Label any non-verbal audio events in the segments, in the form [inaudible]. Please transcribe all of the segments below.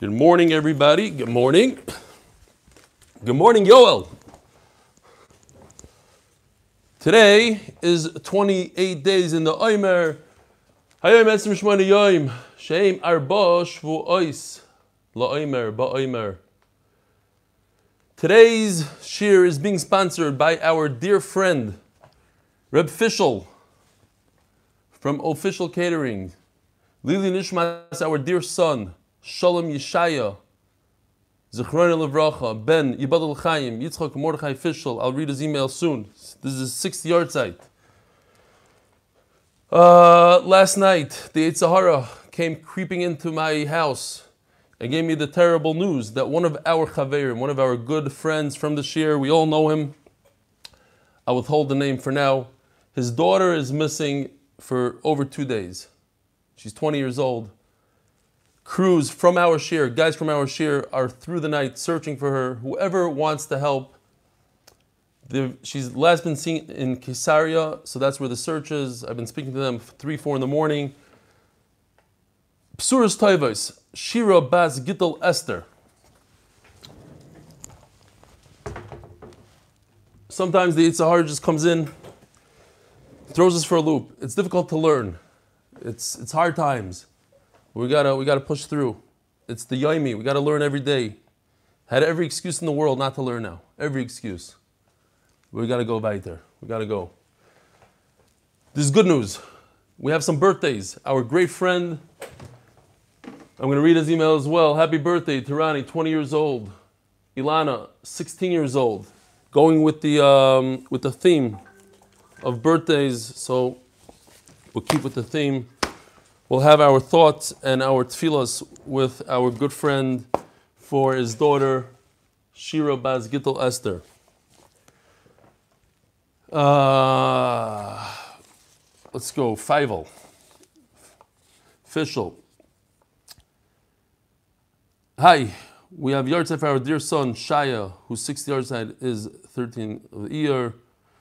Good morning, everybody. Good morning. Good morning, Yoel. Today is 28 days in the Oimer. Hayom etzim shmona yoim. Sheim arba shvu ois. La Oimer, ba Oimer. Today's shir is being sponsored by our dear friend, Reb Fischel from Official Catering. Lili Nishmas, our dear son, Shalom Yeshaya, Zechron Levracha, Ben Yibad Chaim, Yitzchak Mordechai Fischel. I'll read his email soon. This is his sixth Yartzeit. Uh, last night, the Eight Sahara came creeping into my house and gave me the terrible news that one of our chaverim, one of our good friends from the Shir, we all know him. I withhold the name for now. His daughter is missing for over two days. She's 20 years old. Crews from our shiur, guys from our shiur, are through the night searching for her. Whoever wants to help. They've- She's last been seen in Caesarea, so that's where the search is. I've been speaking to them three, four in the morning. Psuras Toivos, Shira Bas Gittel Esther. Sometimes the Yitzhahar just comes in, throws us for a loop. It's difficult to learn. It's it's hard times. We gotta we gotta push through. It's the yaimi. We gotta learn every day. Had every excuse in the world not to learn now. Every excuse. We gotta go weiter. We gotta go. This is good news. We have some birthdays. Our great friend. I'm gonna read his email as well. Happy birthday, Tirani, 20 years old. Ilana, 16 years old. Going with the um, with the theme of birthdays. So we'll keep with the theme. We'll have our thoughts and our tefillas with our good friend for his daughter, Shira Bas Gittel Esther. Uh, let's go. Feivel. Fischel. Hi, we have Yartzeit for our dear son, Shaya, whose 60 Yartzeit is 13 of the year.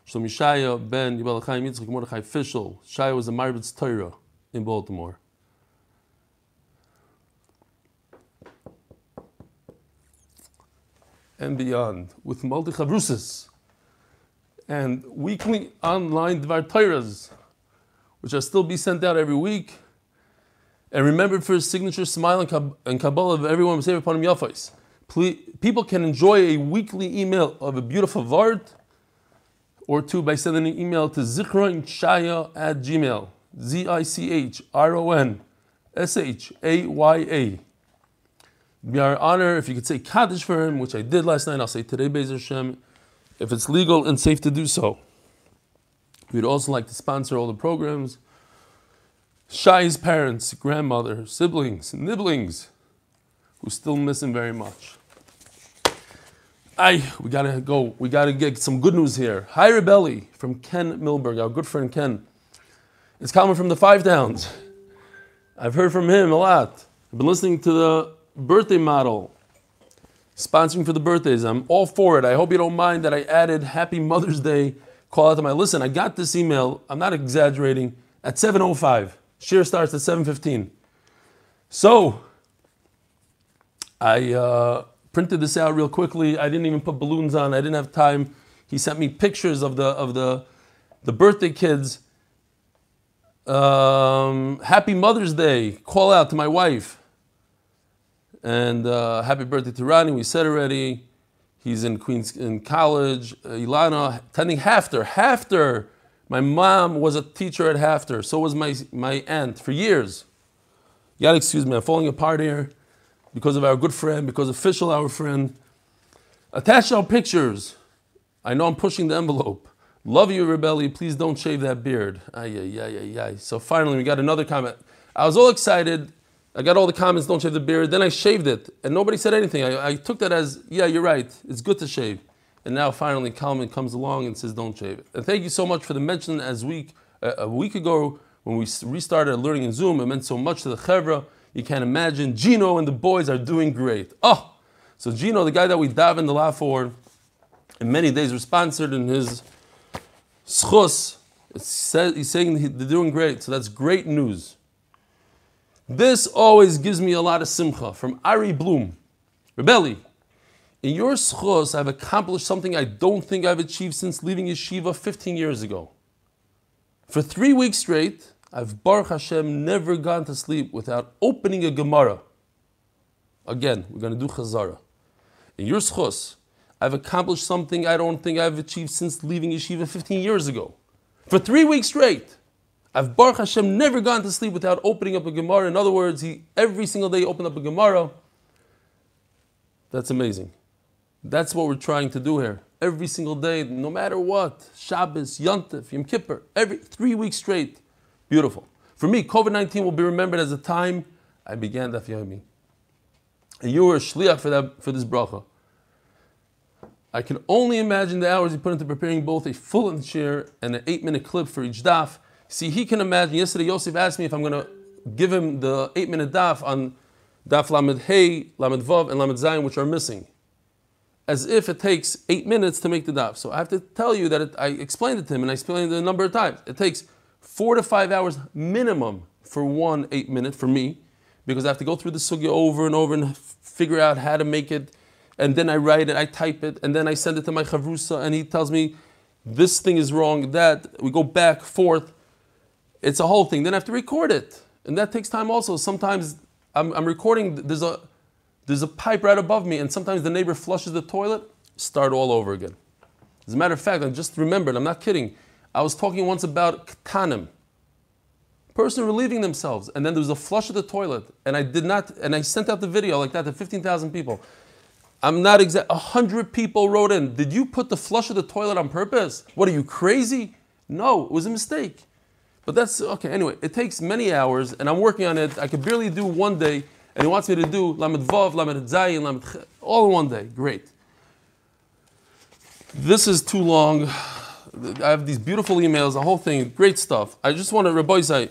Shlomi Shaya, Ben, Yibal Chaim, Yitzchak, Mordechai, Fischel. Shaya was a Marbitz Torah in Baltimore. And beyond, with multi chavrusas and weekly online Dvar which are still be sent out every week. And remembered for his signature smile and, Kab- and Kabbalah of everyone was upon him Yafais. Ple- People can enjoy a weekly email of a beautiful Vart or two by sending an email to zichronshaya at gmail. Z I C H R O N S H A Y A. Be our honor if you could say Kaddish for him, which I did last night. I'll say today, Bezer Hashem, if it's legal and safe to do so. We'd also like to sponsor all the programs. Shai's parents, grandmother, siblings, nibblings, who still miss him very much. Aye, we gotta go. We gotta get some good news here. Hi, Rebelli from Ken Milberg, our good friend Ken. It's coming from the Five Towns. I've heard from him a lot. I've been listening to the birthday model, sponsoring for the birthdays. I'm all for it. I hope you don't mind that I added Happy Mother's Day call out to my listen. I got this email. I'm not exaggerating. At 7:05. Shiur starts at 7:15. So I uh, printed this out real quickly. I didn't even put balloons on. I didn't have time. He sent me pictures of the of the the birthday kids. Um, happy Mother's Day. Call out to my wife. And uh, happy birthday to Rani. We said already. He's in Queens in college. Uh, Ilana attending HAFTR. HAFTR. My mom was a teacher at HAFTR. So was my my aunt for years. You gotta excuse me. I'm falling apart here because of our good friend, because official our friend. Attach our pictures. I know I'm pushing the envelope. Love you, Rebelli. Please don't shave that beard. Ay, ay, ay, ay, ay. So finally, we got another comment. I was all excited. I got all the comments, don't shave the beard. Then I shaved it, and nobody said anything. I, I took that as, yeah, you're right. It's good to shave. And now finally, Kalman comes along and says, don't shave it. And thank you so much for the mention as week, uh, a week ago when we restarted learning in Zoom. It meant so much to the Chevra. You can't imagine. Gino and the boys are doing great. Oh, so Gino, the guy that we in the law for, in many days were sponsored in his schus. He's saying he- they're doing great, so that's great news. This always gives me a lot of simcha. From Ari Bloom. Rebelli, in your schos, I've accomplished something I don't think I've achieved since leaving yeshiva 15 years ago. For three weeks straight, I've Baruch Hashem never gone to sleep without opening a Gemara. Again, we're going to do Chazara. In your schos, I've accomplished something I don't think I've achieved since leaving yeshiva 15 years ago. For three weeks straight, I've Baruch Hashem never gone to sleep without opening up a Gemara. In other words, he every single day opened up a Gemara. That's amazing. That's what we're trying to do here. Every single day, no matter what, Shabbos, Yontif, Yom Kippur, every three weeks straight. Beautiful. For me, COVID 19 will be remembered as a time I began Daf Yomi. And you were a shliach for, that, for this bracha. I can only imagine the hours he put into preparing both a full length shiur and an eight minute clip for each daf. See, he can imagine. Yesterday, Yosef asked me if I'm going to give him the eight minute daf on daf Lamed Hey, Lamed Vav, and Lamed Zayin, which are missing. As if it takes eight minutes to make the daf. So I have to tell you that it, I explained it to him, and I explained it a number of times. It takes four to five hours minimum for one eight minute for me, because I have to go through the sugya over and over and figure out how to make it. And then I write it, I type it, and then I send it to my chavrusa, and he tells me this thing is wrong, that. We go back, forth. It's a whole thing. Then I have to record it. And that takes time also. Sometimes I'm, I'm recording, there's a, there's a pipe right above me, and sometimes the neighbor flushes the toilet, start all over again. As a matter of fact, I just remembered, I'm not kidding. I was talking once about katanim. Person relieving themselves, and then there was a flush of the toilet, and I did not, and I sent out the video like that to 15,000 people. I'm not exact. A hundred people wrote in. Did you put the flush of the toilet on purpose? What are you crazy? No, it was a mistake. But that's okay. Anyway, it takes many hours, and I'm working on it. I could barely do one day, and he wants me to do Lamed Vav, Lamed Zayin, Lamed all in one day. Great. This is too long. I have these beautiful emails, the whole thing, great stuff. I just want to, Rabbi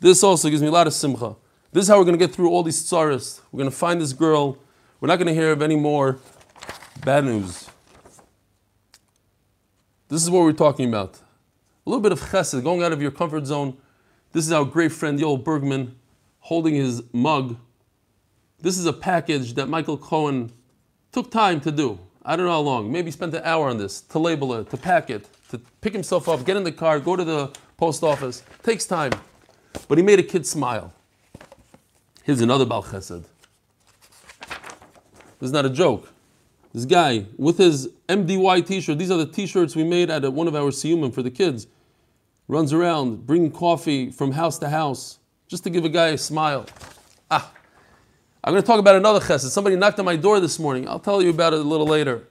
this also gives me a lot of simcha. This is how we're going to get through all these tsaras. We're going to find this girl. We're not going to hear of any more bad news. This is what we're talking about. A little bit of chesed, going out of your comfort zone. This is our great friend Yoel Bergman holding his mug. This is a package that Michael Cohen took time to do. I don't know how long. Maybe spent an hour on this to label it, to pack it, to pick himself up, get in the car, go to the post office. Takes time. But he made a kid smile. Here's another Bal Chesed. This is not a joke. This guy with his MDY t-shirt, these are the t-shirts we made at one of our siyumim for the kids, runs around bringing coffee from house to house just to give a guy a smile. Ah, I'm going to talk about another chesed. Somebody knocked on my door this morning. I'll tell you about it a little later.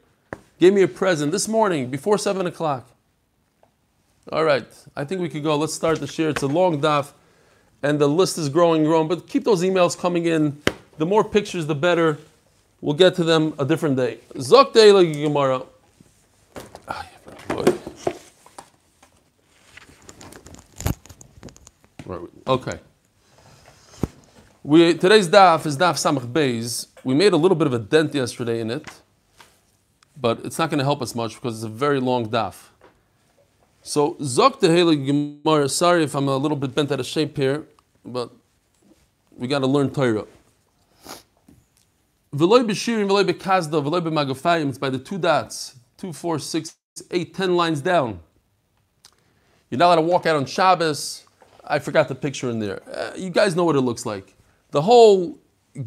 Gave me a present this morning before 7 o'clock. All right, I think we could go. Let's start the shiur. It's a long daf, and the list is growing, growing. But keep those emails coming in. The more pictures, the better. We'll get to them a different day. Zok Deila Gemara. Okay. We, today's daf is daf Samach Beis. We made a little bit of a dent yesterday in it, but it's not going to help us much because it's a very long daf. So Zok Deila Gemara. Sorry if I'm a little bit bent out of shape here, but we got to learn Torah. V'loy b'shirim, v'loy b'kazda, v'loy b'magafayim. It's by the two dots, two, four, six, eight, ten lines down. You're not allowed to walk out on Shabbos. I forgot the picture in there. Uh, you guys know what it looks like. The whole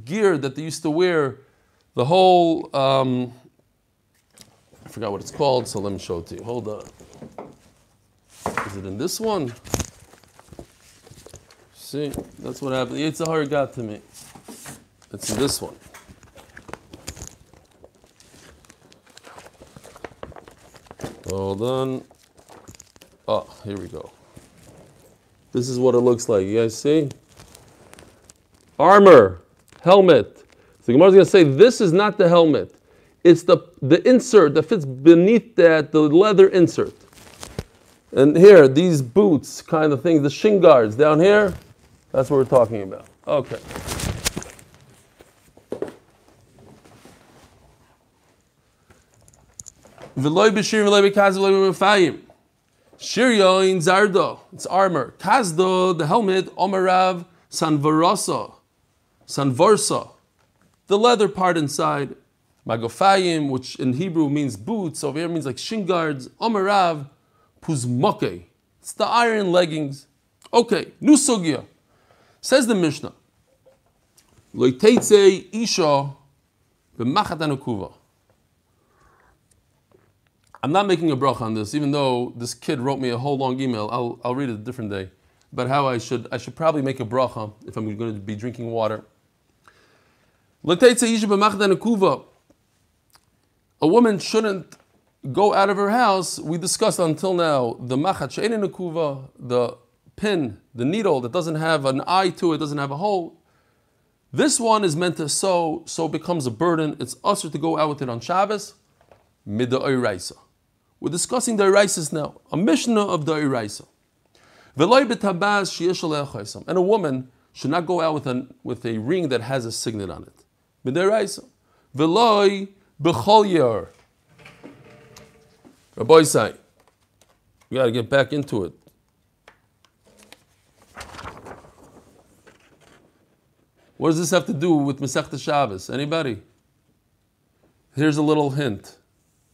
gear that they used to wear, the whole, um, I forgot what it's called, so let me show it to you. Hold on. Is it in this one? See, that's what happened. It's a hard got to me. It's in this one. Hold on. Oh, ah, here we go. This is what it looks like. You guys see? Armor, helmet. So the Gemara's going to say this is not the helmet. It's the, the insert that fits beneath that, the leather insert. And here, these boots kind of things, the shin guards down here, that's what we're talking about. Okay. V'loy b'shir v'loy b'kaz v'loy b'mefayim. Zardo, it's armor. Kazdo, the helmet, omarav sanvarasa. Sanvarsa, the leather part inside. Magofayim, which in Hebrew means boots, over here means like shin guards. Omarav, puzmoke. It's the iron leggings. Okay, new sugya. Says the Mishnah. Loiteitze isha b'machat I'm not making a bracha on this, even though this kid wrote me a whole long email. I'll, I'll read it a different day. But how I should I should probably make a bracha if I'm going to be drinking water. A woman shouldn't go out of her house. We discussed until now the machat kuva, the pin, the needle that doesn't have an eye to it, doesn't have a hole. This one is meant to sew, so it becomes a burden. It's usher to go out with it on Shabbos, midda We're discussing the Iraisas now, a Mishnah of the Iraisa. And a woman should not go out with, with a ring that has a signet on it. Midiraisa. Veloy b'chol. Rabbi say, we got to get back into it. What does this have to do with Masechta Shabbos? Anybody? Here's a little hint.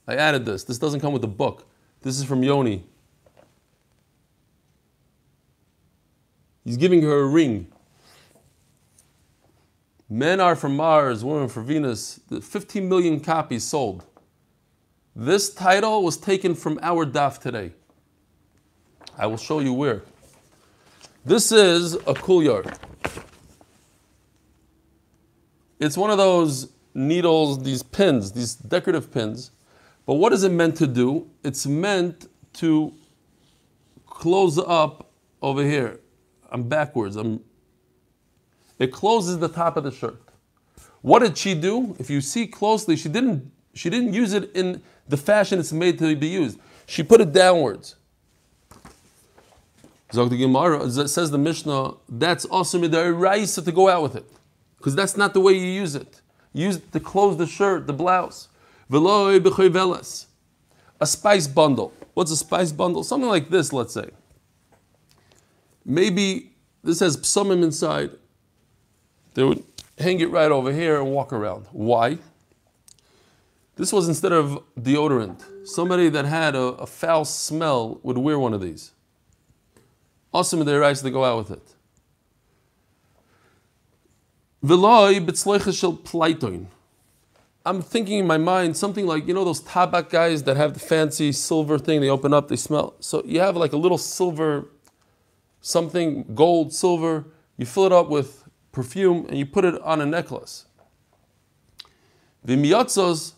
I added this. This doesn't come with the book. This is from Yoni. He's giving her a ring. Men are from Mars, women for Venus. 15 million copies sold. This title was taken from our daf today. I will show you where. This is a kulyard. It's one of those needles, these pins, these decorative pins. But what is it meant to do? It's meant to close up over here. I'm backwards. I'm it closes the top of the shirt. What did she do? If you see closely, she didn't she didn't use it in the fashion it's made to be used. She put it downwards. Zog the Gemara says the Mishnah, that's also midairaisa to go out with it because that's not the way you use it. Use it to close the shirt, the blouse. A spice bundle. What's a spice bundle? Something like this, let's say. Maybe this has psumim inside. They would hang it right over here and walk around. Why? This was instead of deodorant. Somebody that had a, a foul smell would wear one of these. Awesome, they rise to go out with it. I'm thinking in my mind something like, you know, those tabak guys that have the fancy silver thing, they open up, they smell. So you have like a little silver, something, gold, silver, you fill it up with perfume and you put it on a necklace. V'miyotzos,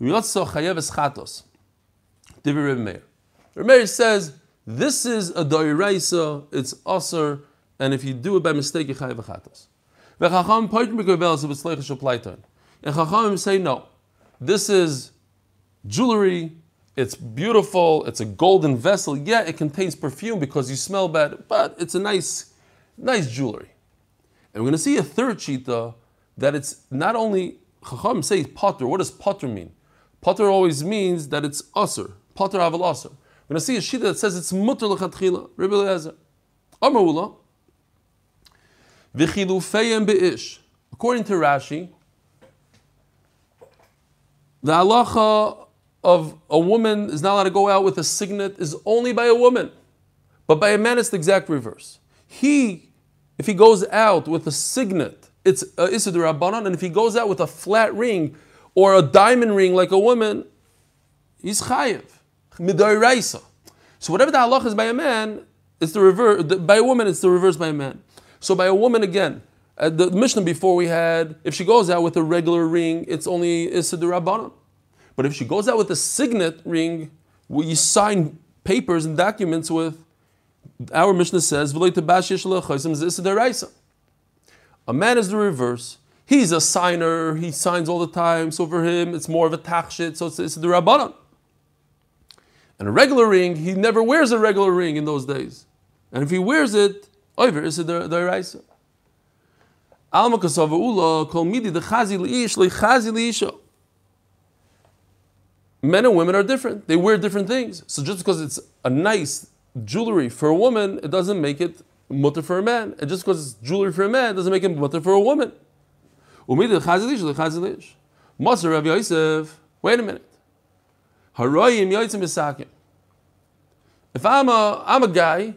v'miyotzo chayeves chatos. Divi Meir. Meir says, this is a doiraisa, it's usr, and if you do it by mistake, you chayev a chatos. And Chachamim say no. This is jewelry. It's beautiful. It's a golden vessel. Yeah, it contains perfume because you smell bad, but it's a nice, nice jewelry. And we're going to see a third shita that it's not only Chacham say potter. What does potter mean? Potter always means that it's usr. Potter aval usr. We're going to see a shita that says it's mutter lechatchila. Rabbi Eliezer. Amar V'chilufeyem be'ish. According to Rashi, the halacha of a woman is not allowed to go out with a signet is only by a woman. But by a man, it's the exact reverse. He, if he goes out with a signet, it's uh, Rabbanan, and if he goes out with a flat ring or a diamond ring like a woman, he's chayiv, midoiraisa. So whatever the halacha is by a man, it's the reverse. By a woman, it's the reverse by a man. So by a woman again, uh, the Mishnah before we had, if she goes out with a regular ring, it's only Rabbanon. But if she goes out with a signet ring, we sign papers and documents with, our Mishnah says, A man is the reverse. He's a signer, he signs all the time, so for him it's more of a tachshit, so it's, Rabbanon. And a regular ring, he never wears a regular ring in those days. And if he wears it, Over is the the reise. Alma kasava ula kol midi the chazi liish le chazi liisha. Men and women are different. They wear different things. So just because it's a nice jewelry for a woman, it doesn't make it mutter for a man. And just because it's jewelry for a man, it doesn't make it mutter for a woman. Umid lechazilish lechazilish. Moser Rav Yosef. Wait a minute. Haroyim yotzim misakim. If I'm a I'm a guy,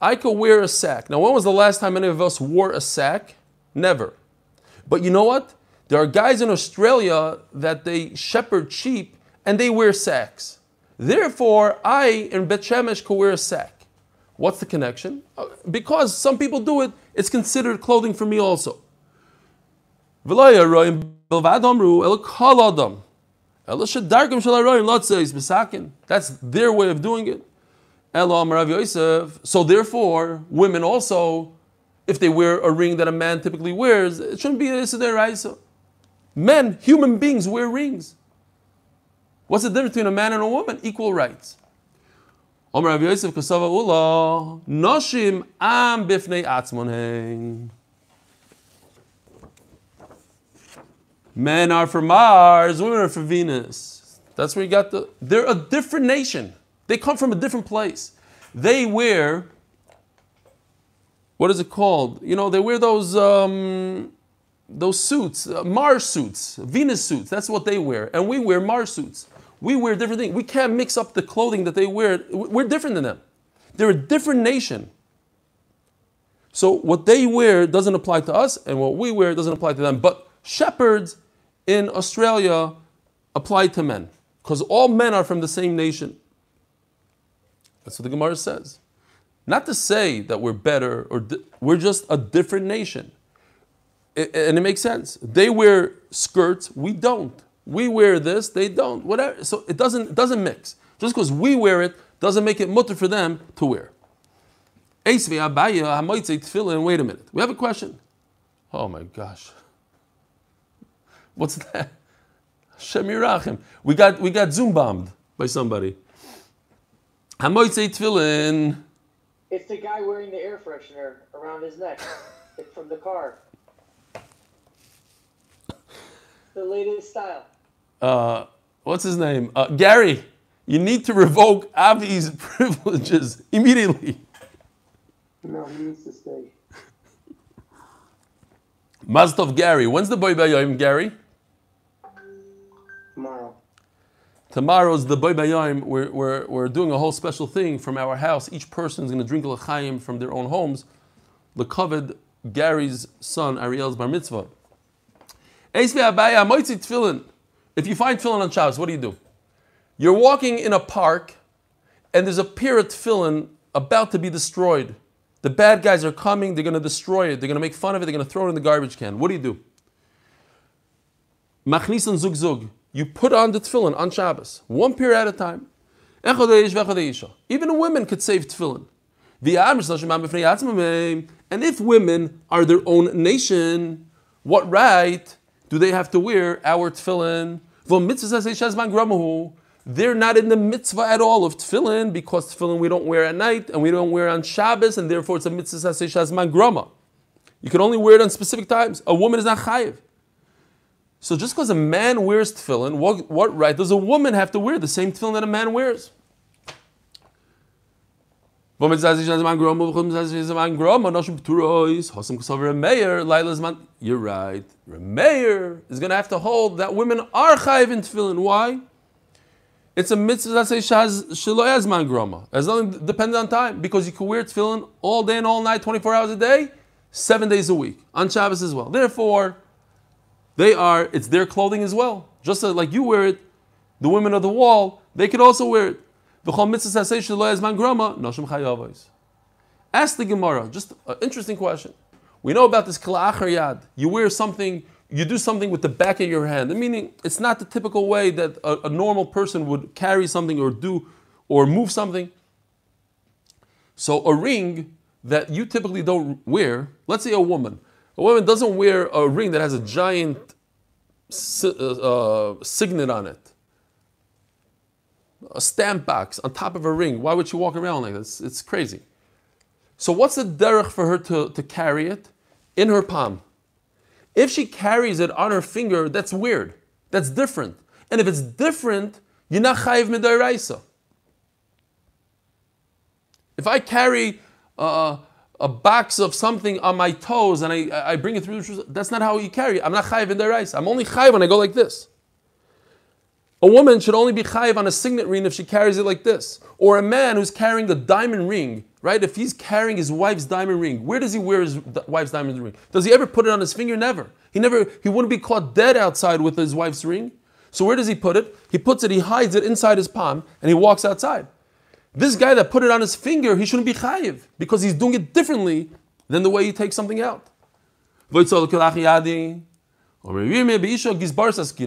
I could wear a sack. Now, when was the last time any of us wore a sack? Never. But you know what? There are guys in Australia that they shepherd sheep and they wear sacks. Therefore, I in Bet Shemesh could wear a sack. What's the connection? Uh, because some people do it, it's considered clothing for me also. That's their way of doing it. So therefore, women also, if they wear a ring that a man typically wears, it shouldn't be a Raisa. Men, human beings, wear rings. What's the difference between a man and a woman? Equal rights. Omar Omer Yosef Kosova Ula, Noshim Am Bifnei Atzmonhein. Men are for Mars, women are for Venus. That's where you got the. They're a different nation. They come from a different place. They wear. What is it called? You know, they wear those um, those suits, uh, Mars suits, Venus suits. That's what they wear, and we wear Mars suits. We wear different things. We can't mix up the clothing that they wear. We're different than them. They're a different nation. So what they wear doesn't apply to us, and what we wear doesn't apply to them. But shepherds in Australia apply to men, because all men are from the same nation. That's what the Gemara says. Not to say that we're better or di- we're just a different nation. It, and it makes sense. They wear skirts, we don't. We wear this, they don't. Whatever. So it doesn't it doesn't mix. Just because we wear it doesn't make it mutter for them to wear. Wait a minute. We have a question. Oh my gosh. What's that? Shemirachim. We got we got zoom bombed by somebody. It's the guy wearing the air freshener around his neck [laughs] from the car. The latest style uh, what's his name? Uh, Gary, you need to revoke Avi's [laughs] privileges immediately. No, he needs to stay. Mazdov Gary. When's the Boy Bayayim, Gary? Tomorrow's the Boy Bayayim. We're, we're, we're doing a whole special thing from our house. Each person is going to drink l'chaim from their own homes. The covered Gary's son, Ariel's bar mitzvah. If you find tefillin on Shabbos, what do you do? You're walking in a park, and there's a pier of tefillin about to be destroyed. The bad guys are coming, they're going to destroy it, they're going to make fun of it, they're going to throw it in the garbage can. What do you do? Machnisan zug zug. You put on the tefillin on Shabbos, one pier at a time. Even women could save tefillin. And if women are their own nation, what right do they have to wear our tefillin? They're not in the mitzvah at all of tefillin because tefillin we don't wear at night and we don't wear on Shabbos and therefore it's a mitzvah. You can only wear it on specific times. A woman is not chayiv. So just because a man wears tefillin, what, what right does a woman have to wear the same tefillin that a man wears? You're right. Remeir is going to have to hold that women are chayiv in tefillin. Why? It's a mitzvah that says shelo man groma. As long depends on time, because you can wear tefillin all day and all night, 24 hours a day, seven days a week, on Shabbos as well. Therefore, they are, it's their clothing as well. Just like you wear it, the women of the wall, they could also wear it. Ask the Gemara, just an interesting question. We know about this kalachar yad. You wear something, you do something with the back of your hand. Meaning, it's not the typical way that a, a normal person would carry something or do or move something. So a ring that you typically don't wear, let's say a woman, a woman doesn't wear a ring that has a giant uh, uh, signet on it a stamp box on top of a ring. Why would she walk around like this? It's crazy. So what's the derech for her to, to carry it? In her palm. If she carries it on her finger, that's weird. That's different. And if it's different, you're not chayiv midairaisa. If I carry uh, a box of something on my toes and I, I bring it through the That's not how you carry. I'm not chayiv in their rice. I'm only chayiv when I go like this. A woman should only be chayiv on a signet ring if she carries it like this. Or a man who's carrying a diamond ring, right? If he's carrying his wife's diamond ring, where does he wear his wife's diamond ring? Does he ever put it on his finger? Never. He never. He wouldn't be caught dead outside with his wife's ring. So where does he put it? He puts it. He hides it inside his palm, and he walks outside. This guy that put it on his finger, he shouldn't be chayiv because he's doing it differently than the way you take something out.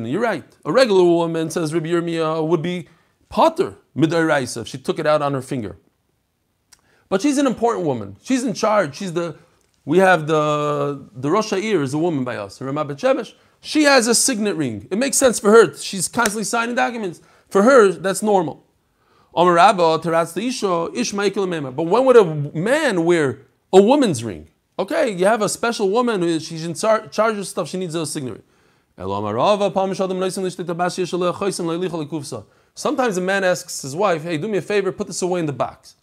You're right. A regular woman, says Rabbi Yirmiyah, would be potter midairaisa if she took it out on her finger. But she's an important woman. She's in charge. She's the we have the the Rosh Ha'ir is a woman by us. She has a signet ring. It makes sense for her. She's constantly signing documents. For her, that's normal. But when would a man wear a woman's ring? Okay, you have a special woman, who she's in charge of stuff, she needs a signet ring. Sometimes a man asks his wife, hey, do me a favor, put this away in the box.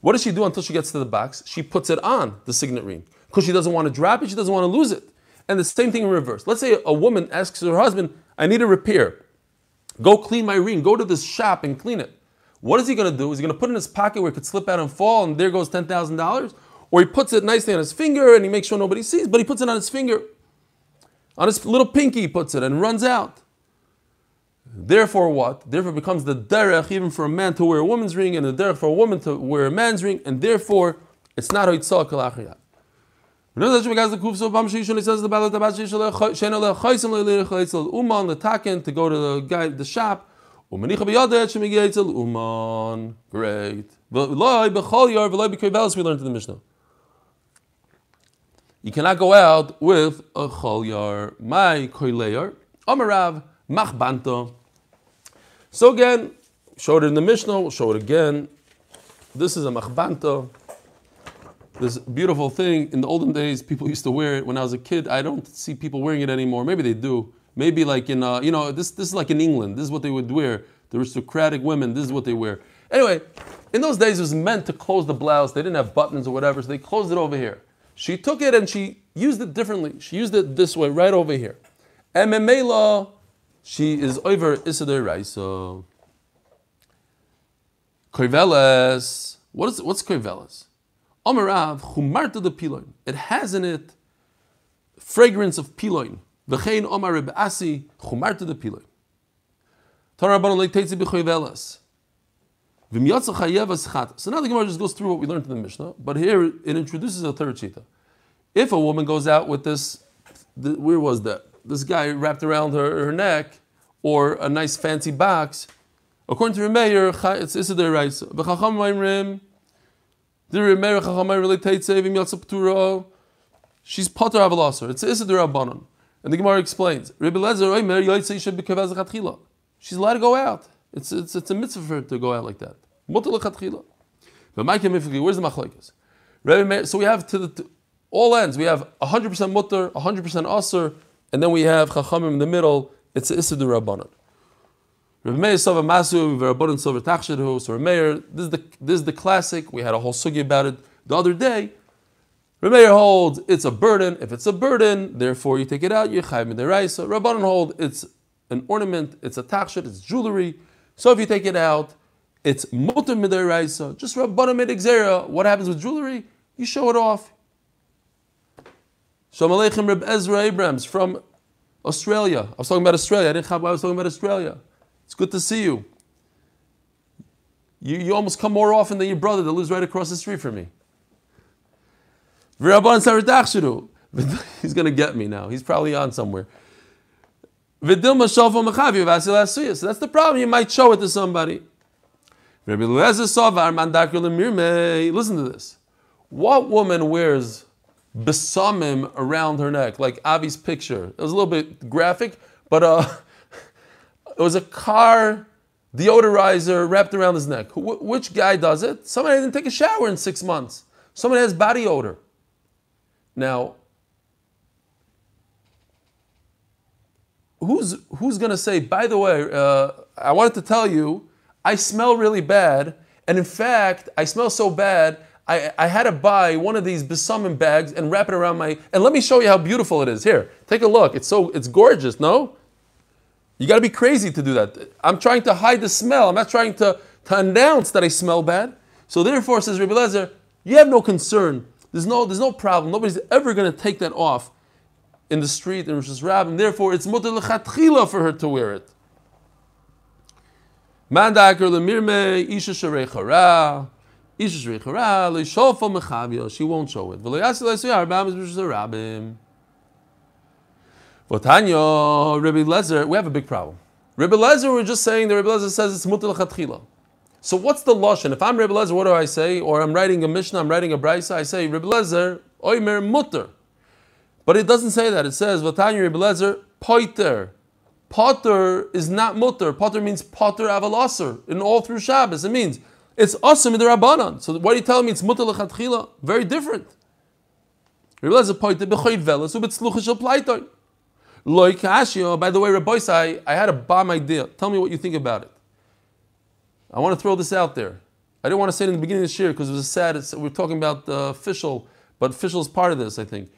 What does she do until she gets to the box? She puts it on the signet ring because she doesn't want to drop it, she doesn't want to lose it. And the same thing in reverse. Let's say a woman asks her husband, I need a repair. Go clean my ring. Go to this shop and clean it. What is he going to do? Is he going to put it in his pocket where it could slip out and fall and there goes $10,000? Or he puts it nicely on his finger and he makes sure nobody sees, but he puts it on his finger. On his little pinky, he puts it and runs out. Therefore, what? Therefore, becomes the derech even for a man to wear a woman's ring and the derech for a woman to wear a man's ring, and therefore, it's not hoitzah kalachiyat. Uman the taken to go to the guy the shop Umanicha b'yadet shemigayetzel uman. Great. V'loi b'chol yar v'loi b'koyvelis we learned in the Mishnah. You cannot go out with a chol yar. My koyleyar. Amarav machbanto. So again, showed it in the Mishnah, we'll show it again. This is a machbanto. This beautiful thing. In the olden days, people used to wear it. When I was a kid, I don't see people wearing it anymore. Maybe they do. Maybe like in, uh, you know, this, this is like in England. This is what they would wear. The aristocratic women, this is what they wear. Anyway, in those days it was meant to close the blouse. They didn't have buttons or whatever, so they closed it over here. She took it and she used it differently. She used it this way, right over here. And Memela, she is over Isidor Raisa. Koiveles. What is what's Koiveles? Omarav, Chumarta the Piloin. It has in it fragrance of Piloin. V'chein omar Reb Asi chumarta de piloi. Torah Rabbanon leiteitzi b'choyvelas. V'miyotza chayevas chat. So now the Gemara just goes through what we learned in the Mishnah, but here it introduces a third shita. If a woman goes out with this, the, where was that? This guy wrapped around her, her neck, or a nice fancy box, according to Remeir, it's Isidir Raisa. V'chacham ma'imrim, the Remeir chacham ma'imrim leiteitzi v'miyotza p'turo, she's potter avalaser. It's Isidir Rabbanon. And the Gemara explains, Rabbi Lezer Omer Yotzei should be Kavaz She's allowed to go out. It's, it's, it's a mitzvah for her to go out like that. But where's the machlokes? So we have to, the, to all ends. We have 100% mutter, 100% aser, and then we have chachamim in the middle. It's isidur rabbanon. Rabbi Meir Sova Masu, Rabbanon Sova Tachshirhu, so Meir, this is the this is the classic. We had a whole sugi about it the other day. Rameir holds it's a burden. If it's a burden, therefore you take it out, you chayv midiraisa. Rabbanon hold it's an ornament, it's a tachshit, it's jewelry. So if you take it out, it's mutter midiraisa. Just Rabbanon midigzera. What happens with jewelry? You show it off. Shalom Aleichem Reb Ezra Abrams from Australia. I was talking about Australia. I didn't have I was talking about Australia. It's good to see you. You, you almost come more often than your brother that lives right across the street from me. [laughs] He's going to get me now. He's probably on somewhere. So that's the problem. You might show it to somebody. Listen to this. What woman wears besamim around her neck, like Avi's picture? It was a little bit graphic, but uh, [laughs] it was a car deodorizer wrapped around his neck. Wh- which guy does it? Somebody didn't take a shower in six months. Somebody has body odor. Now, who's who's going to say? By the way, uh, I wanted to tell you, I smell really bad, and in fact, I smell so bad. I, I had to buy one of these besamim bags and wrap it around my. And let me show you how beautiful it is. Here, take a look. It's so it's gorgeous. No, you got to be crazy to do that. I'm trying to hide the smell. I'm not trying to, to announce that I smell bad. So therefore, says Rabbi Lezer, you have no concern. There's no there's no problem. Nobody's ever going to take that off in the street in Rosh Hashanah, and therefore it's mutar lechatchila for her to wear it. Mandaker lemirme isha sharei Isha shrichara leishofa mechavia. She won't show it. V'loyasi leisuyar bam is rabim. V'tanya Rabbi Lezer. We have a big problem. Rabbi Lezer, we're just saying that Rabbi Lezer says it's mutal chatchila. So what's the lashon? If I'm Rabbi Lezer, what do I say? Or I'm writing a Mishnah, I'm writing a Brisa, I say Rabbi Lezer oimer mutter. But it doesn't say that. It says V'tanya Rabbi Lezer poiter. Potter is not mutter. Potter means potter avalaser. In all through Shabbos, it means it's awesome in the Rabbanan. So why are you telling me it's mutter lechatchila? Very different. The point that bechoid velas ubetzlucha shel plaitoy. Loy kashio. Oh, by the way, Rabbi I, I had a bomb idea. Tell me what you think about it. I want to throw this out there. I didn't want to say it in the beginning of this year because it was a sad. It's, we're talking about the official, but official is part of this, I think.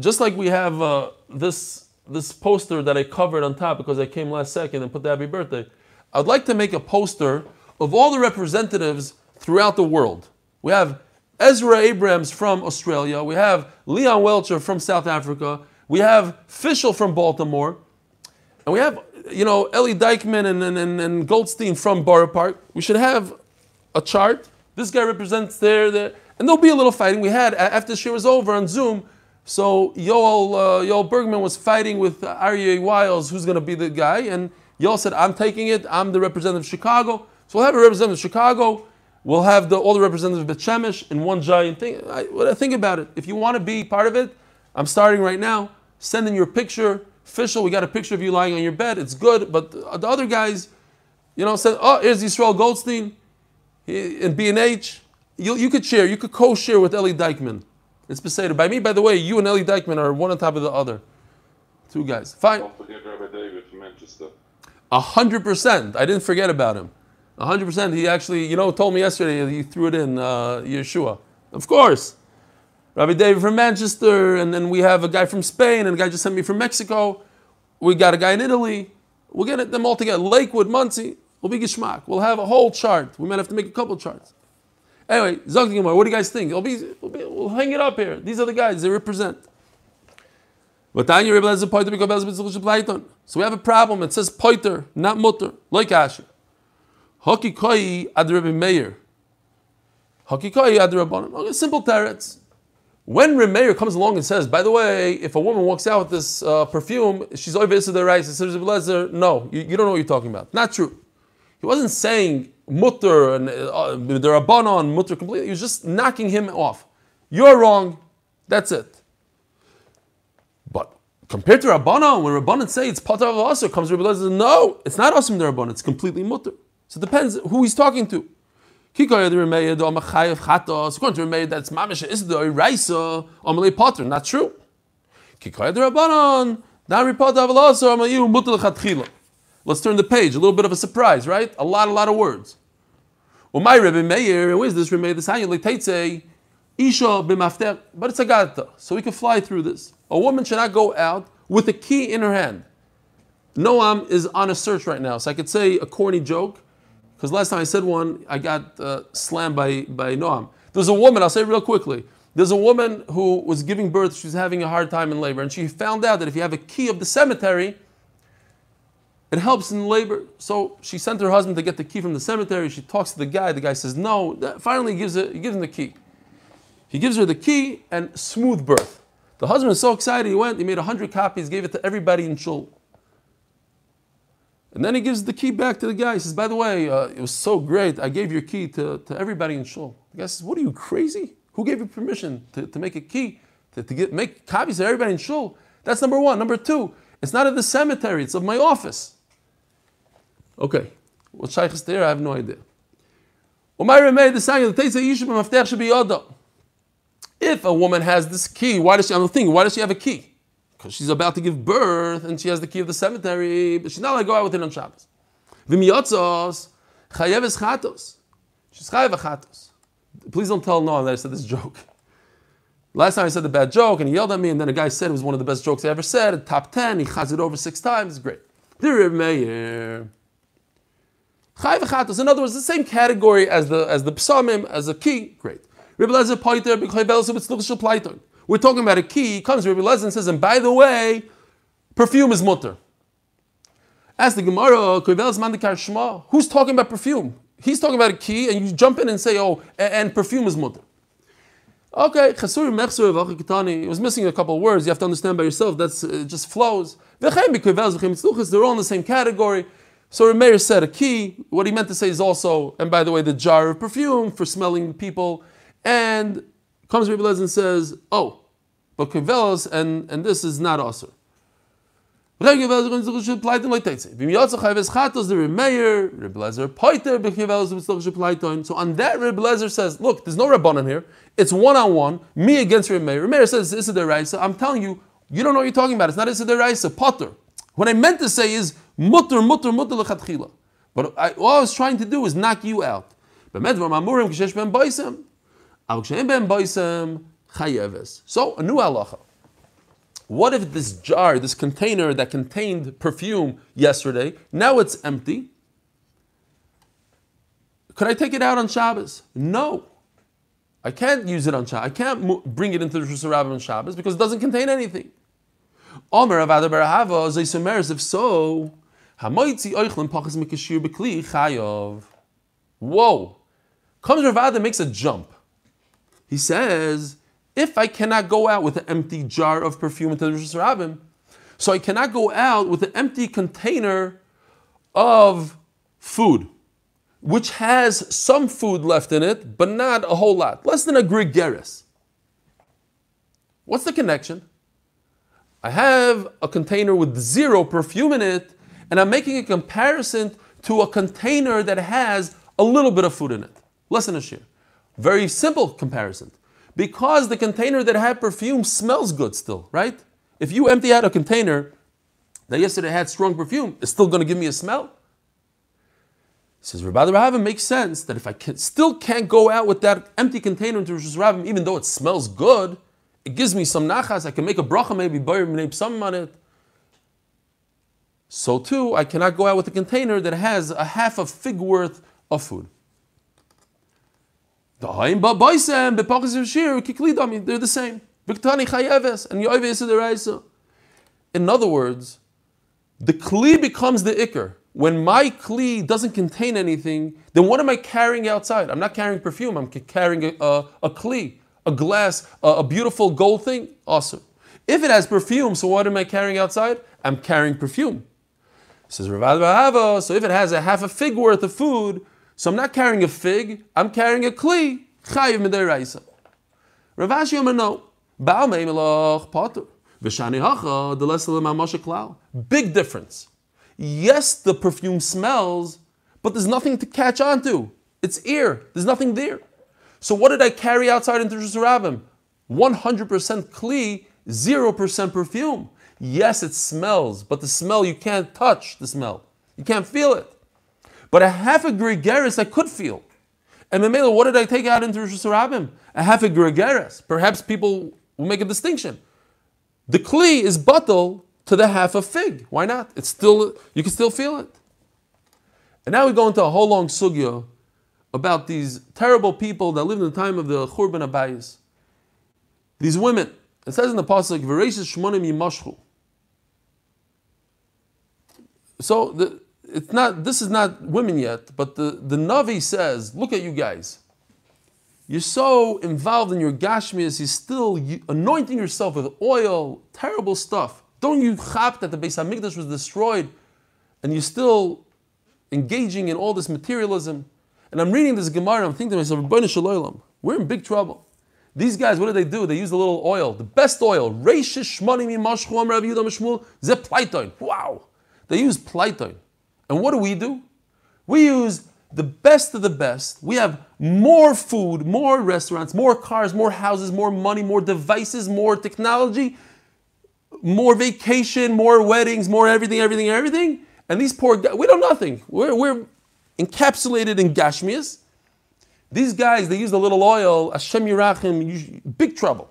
Just like we have uh, this this poster that I covered on top because I came last second and put the happy birthday. I'd like to make a poster of all the representatives throughout the world. We have Ezra Abrams from Australia, we have Leon Welcher from South Africa, we have Fischel from Baltimore, and we have, you know, Ellie Dykeman and, and, and Goldstein from Borough Park. We should have a chart. This guy represents there, there, and there'll be a little fighting. We had, after the year was over on Zoom, so Yoel, uh, Yoel Bergman was fighting with Aryeh Wiles, who's going to be the guy, and Yoel said, I'm taking it, I'm the representative of Chicago. So we'll have a representative of Chicago. We'll have the, all the representatives of Shemesh in one giant thing. I think about it. If you want to be part of it, I'm starting right now. Send in your picture. Official, we got a picture of you lying on your bed. It's good. But the, the other guys, you know, said, oh, here's Yisrael Goldstein in B&H. You, you could share. You could co-share with Ellie Dykeman. It's Beseder. By me, by the way, you and Ellie Dykeman are one on top of the other. Two guys. Fine. Don't forget Rabbi David from Manchester. A hundred percent. I didn't forget about him. 100%. He actually, you know, told me yesterday he threw it in uh, Yeshua. Of course. Rabbi David from Manchester, and then we have a guy from Spain, and a guy just sent me from Mexico. We got a guy in Italy. We'll get them all together. Lakewood, Monsey, will be Gishmak. We'll have a whole chart. We might have to make a couple charts. Anyway, Zogdingimar, what do you guys think? We'll, be, we'll, be, we'll hang it up here. These are the guys, they represent. So we have a problem. It says poiter, not mutter, like Asher. Hakikoi ad Rabbi Meir. Hakikoi ad Rabbanim. Simple teretz. When Rabbi Meir comes along and says, by the way, if a woman walks out with this uh, perfume, she's over the rice. It says, no, you, you, don't know what you're talking about. Not true. He wasn't saying mutter and uh, the Rabbanon, mutter completely. He was just knocking him off. You're wrong. That's it. But compared to Rabbanon, when Rabbanon say it's patar of asr, comes Rabbi Lezer, no, it's not asim the Rabbanon, it's completely mutter. So it depends who he's talking to. According to Rameya, that's mamish is the raisa amalei potter. Not true. Let's turn the page. A little bit of a surprise, right? A lot, a lot of words. Well, my Rebbe Meir, where is this Rebbe? This Hanya Leiteitze, Isha b'mafter, but it's a gata, so we can fly through this. A woman should not go out with a key in her hand. Noam is on a search right now, so I could say a corny joke. Because last time I said one, I got uh, slammed by, by Noam. There's a woman, I'll say real quickly. There's a woman who was giving birth, she's having a hard time in labor, and she found out that if you have a key of the cemetery, it helps in labor. So she sent her husband to get the key from the cemetery. She talks to the guy. The guy says no. Finally, he gives, it, he gives him the key. He gives her the key and smooth birth. The husband is so excited. He went. He made hundred copies. Gave it to everybody in shul. And then he gives the key back to the guy. He says, By the way, uh, it was so great. I gave your key to, to everybody in Shul. The guy says, What are you, crazy? Who gave you permission to, to make a key, to, to get, make copies of everybody in Shul? That's number one. Number two, it's not at the cemetery, it's of my office. Okay. What Shaykh is there? I have no idea. If a woman has this key, why does she, I'm thing? why does she have a key? Because she's about to give birth and she has the key of the cemetery, but she's not allowed to go out with it on Shabbos. V'miyotzos chayeves chatos. She's chayev chatos. please don't tell Noam that I said this joke. Last time I said the bad joke and he yelled at me, and then a guy said it was one of the best jokes I ever said, top 10, he chaz it over six times, great. Dear Meir. Chai v'chatos, in other words, the same category as the as the psalmim, as a key, great. Rabbi Lezer poiter b'chai velsa b'tzluch shel We're talking about a key, comes Rabbi Lezer and says, and by the way, perfume is mutter. Ask the Gemara, who's talking about perfume? He's talking about a key, and you jump in and say, oh, and perfume is mutter. Okay. It was missing a couple of words. You have to understand by yourself. That's it just flows. They're all in the same category. So Meir said a key. What he meant to say is also, and by the way, the jar of perfume for smelling people. And comes Rabbi Lezer and says, oh, but kevelos and and this is not also. So on that Reb Lezer says, look, there's no Rabbanon here. It's one on one, me against Reb Meir. Reb Meir says, this is the Raisa. I'm telling you, you don't know what you're talking about. It's not is Issa Raisa, Potter. What I meant to say is mutter, mutter, mutter lechatchila. But I, all I was trying to do is knock you out. So a new halacha. What if this jar, this container that contained perfume yesterday, now it's empty? Could I take it out on Shabbos? No. I can't use it on Shabbos. I can't bring it into the Rosh on Shabbos because it doesn't contain anything. Omer Avada Barahava Zaysumeres, if so, Hamoitzi Oichlin Pachas Mikashir Bekli Chayov. Whoa. Comes Ravada makes a jump. He says, if I cannot go out with an empty jar of perfume into the reshus harabim, so I cannot go out with an empty container of food, which has some food left in it, but not a whole lot, less than a grigeris. What's the connection? I have a container with zero perfume in it, and I'm making a comparison to a container that has a little bit of food in it, less than a shiur. Very simple comparison because the container that had perfume smells good still, right? If you empty out a container that yesterday had strong perfume, it's still going to give me a smell. Says Rabbi Rahavim makes sense that if I can, still can't go out with that empty container into reshus harabim, even though it smells good, it gives me some nachas. I can make a bracha, maybe buy some on it. So too, I cannot go out with a container that has a half a fig worth of food. They're the same. And In other words, the kli becomes the ikar. When my kli doesn't contain anything, then what am I carrying outside? I'm not carrying perfume. I'm carrying a, a, a kli, a glass, a, a beautiful gold thing. Awesome. If it has perfume, so what am I carrying outside? I'm carrying perfume. Says Ravad Bahava. So if it has a half a fig worth of food, so I'm not carrying a fig, I'm carrying a kli. Chayiv midiraisa. Rav Ashi Yomer no. Baal meimelach potter. V'shani hacha the lesel klal. Big difference. Yes, the perfume smells, but there's nothing to catch on to. It's air. There's nothing there. So what did I carry outside into Jerusalem? 100% kli, 0% perfume. Yes, it smells, but the smell you can't touch the smell. You can't feel it. But a half a gregaris I could feel. And Memela, what did I take out into reshus harabim? A half a gregaris. Perhaps people will make a distinction. The kli is bottle to the half a fig. Why not? It's still you can still feel it. And now we go into a whole long sugya about these terrible people that lived in the time of the Churban Abayis. These women. It says in the pasuk, "V'reishis shmonim yimashchu." So the, it's not, this is not women yet, but the, the Navi says, look at you guys. You're so involved in your gashmias, you're still anointing yourself with oil, terrible stuff. Don't you chap that the Beis Hamikdash was destroyed and you're still engaging in all this materialism? And I'm reading this Gemara I'm thinking to myself, we're in big trouble. These guys, what do they do? They use a little oil, the best oil. Wow. They use pliton. And what do we do? We use the best of the best. We have more food, more restaurants, more cars, more houses, more money, more devices, more technology, more vacation, more weddings, more everything, everything, everything. And these poor guys, we don't nothing. We're, we're encapsulated in Gashmias. These guys, they use a little oil, Hashem Yerachim, you- big trouble.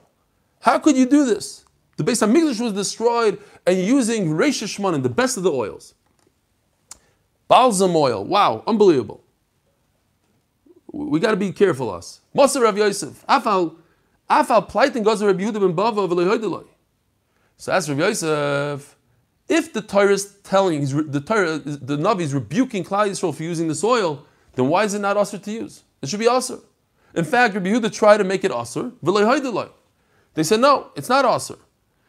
How could you do this? The base of Hamikdash was destroyed and using Reish Shmanim, the best of the oils. Balsam oil, wow, unbelievable. We got to be careful, us. Moser Rav Yosef, Afal, Afal Pleitin goes to Yehuda ben Bava of. So ask Rav Yosef, if the Torah is telling, the Torah, the Navi is rebuking Klal Yisrael for using this oil, then why is it not asur to use? It should be asur. In fact, Rabbi Yehuda tried to make it asur. They said no, it's not asur.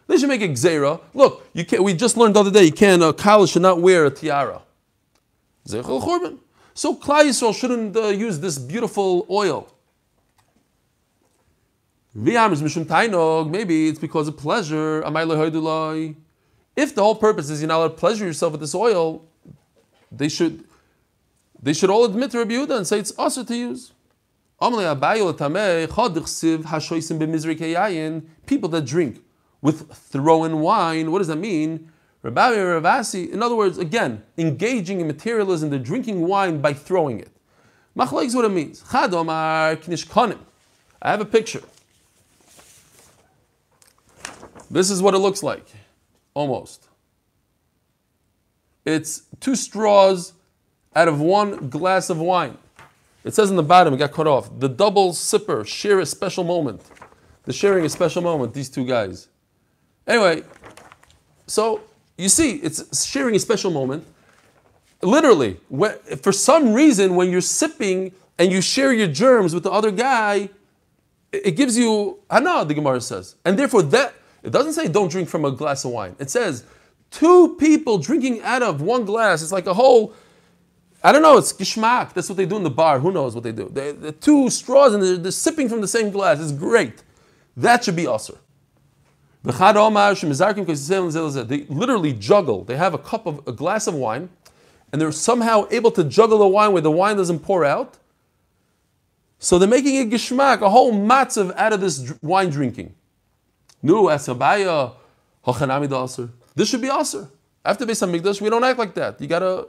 They should make it gzera. Look, you can't. We just learned the other day you can't. Uh, a college should not wear a tiara. So Klal Yisrael shouldn't uh, use this beautiful oil. Maybe it's because of pleasure. If the whole purpose is you're not allowed to pleasure yourself with this oil, they should they should all admit to Rabbi Yehuda and say it's also to use. People that drink with throw-in wine. What does that mean? Rabbi Ravasi. In other words, again, engaging in materialism. They're drinking wine by throwing it. Machlek is what it means. I have a picture. This is what it looks like, almost. It's two straws out of one glass of wine. It says in the bottom, it got cut off. The double sipper share a special moment. They're sharing a special moment, these two guys. Anyway, so you see, it's sharing a special moment. Literally, when, for some reason, when you're sipping and you share your germs with the other guy, it it gives you hana, the Gemara says. And therefore, that it doesn't say don't drink from a glass of wine. It says two people drinking out of one glass. It's like a whole, I don't know, it's gishmak. That's what they do in the bar. Who knows what they do? The two straws and they're, they're sipping from the same glass. It's great. That should be asur. They literally juggle. They have a cup of a glass of wine, and they're somehow able to juggle the wine where the wine doesn't pour out. So they're making a gishmak, a whole matzav out of this wine drinking. Nu asabaya hochanami aser. This should be aser. After Beis Hamikdash, we don't act like that. You gotta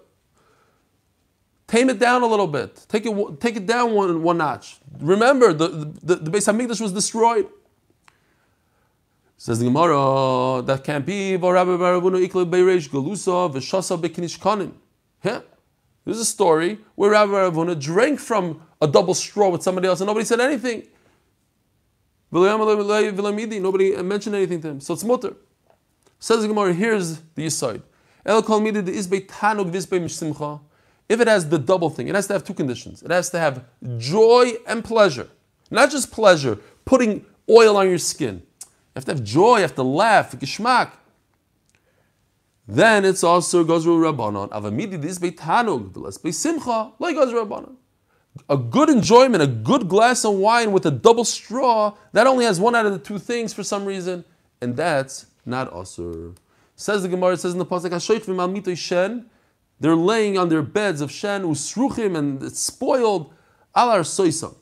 tame it down a little bit. Take it, take it down one, one notch. Remember, the, the, the Beis Hamikdash was destroyed. Says the Gemara, that can't be. Yeah. There's a story where Rabbi Baravuna drank from a double straw with somebody else and nobody said anything. Nobody mentioned anything to him. So it's mutter. Says the Gemara, here's the side. If it has the double thing, it has to have two conditions. It has to have joy and pleasure. Not just pleasure, putting oil on your skin. You have to have joy, you have to laugh, geschmack. Then it's also Gozru Rabbanon. Avamidi this beitanug, v'les beisimcha, like Gozru Rabbanon. A good enjoyment, a good glass of wine with a double straw, that only has one out of the two things for some reason, and that's not asur. Says the Gemara, it says in the Pasuk, shen, they're laying on their beds of shen, usruchim, and it's spoiled, alar soisam.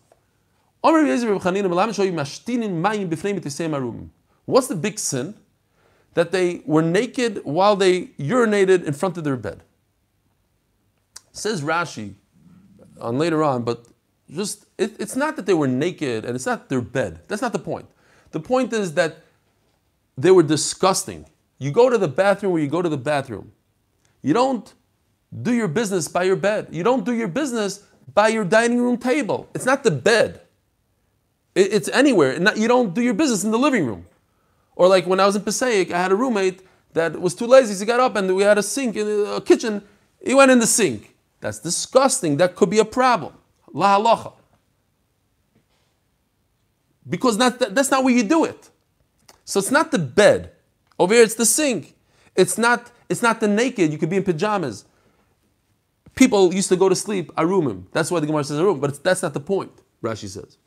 Omer Yezer Reb "Melam shoyim mashtinin mayim b'fnei mitisei marubim." What's the big sin? That they were naked while they urinated in front of their bed. Says Rashi, on later on, but just it, it's not that they were naked and it's not their bed. That's not the point. The point is that they were disgusting. You go to the bathroom where you go to the bathroom. You don't do your business by your bed. You don't do your business by your dining room table. It's not the bed. It- It's anywhere. You don't do your business in the living room. Or like when I was in Passaic, I had a roommate that was too lazy. He got up and we had a sink in a kitchen. He went in the sink. That's disgusting. That could be a problem. La halacha. Because not, that's not where you do it. So it's not the bed. Over here, it's the sink. It's not, it's not the naked. You could be in pajamas. People used to go to sleep arumim. That's why the Gemara says arum, but that's not the point, Rashi says.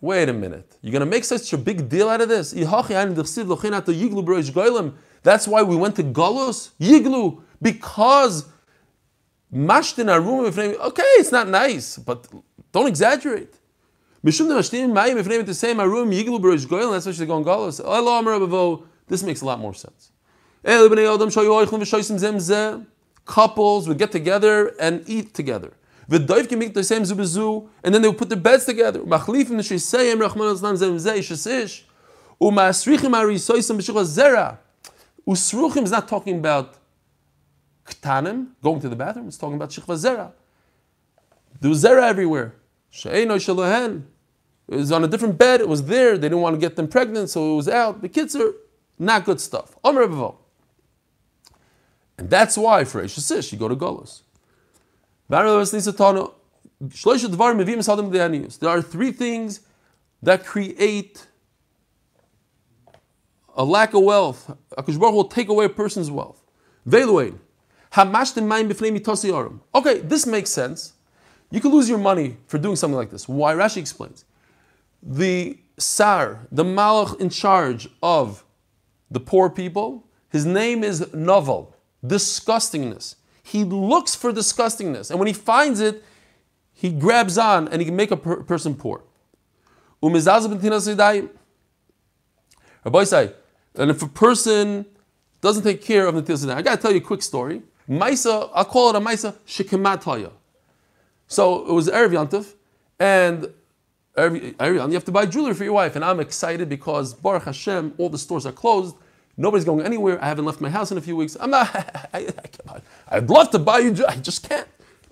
Wait a minute. You're going to make such a big deal out of this? That's why we went to Galus? Yiglu. Because mashtin arum Okay, it's not nice, but don't exaggerate. B'rosh goyel. That's why she's going Rabbo. This makes a lot more sense. Couples would get together and eat together. V'doiv can make the same zubezu, and then they would put their beds together. Machlifim n'sheisayim rachman al zem zeh shesish. U'ma'asrichim arisoisam b'shukha zera. Usruchim is not talking about ktanim, going to the bathroom. It's talking about shikva zera. There was zera everywhere. She'eno shalohen. It was on a different bed. It was there. They didn't want to get them pregnant, so it was out. The kids are not good stuff. Omer. And that's why for Eishasish, you go to Golos. There are three things that create a lack of wealth. Akash Baruch will take away a person's wealth. Okay, this makes sense. You could lose your money for doing something like this. Why? Rashi explains. The Sar, the Malach in charge of the poor people, his name is Novel, disgustingness. He looks for disgustingness, and when he finds it, he grabs on and he can make a per- person poor. Rabbi say, and if a person doesn't take care of the Tilas I gotta tell you a quick story. Maisa, I'll call it a Maisa Shikemat So it was Erev Yantif, and every, every, you have to buy jewelry for your wife. And I'm excited because Baruch Hashem, all the stores are closed. Nobody's going anywhere. I haven't left my house in a few weeks. I'm not, [laughs] I, would love to buy you, I just can't.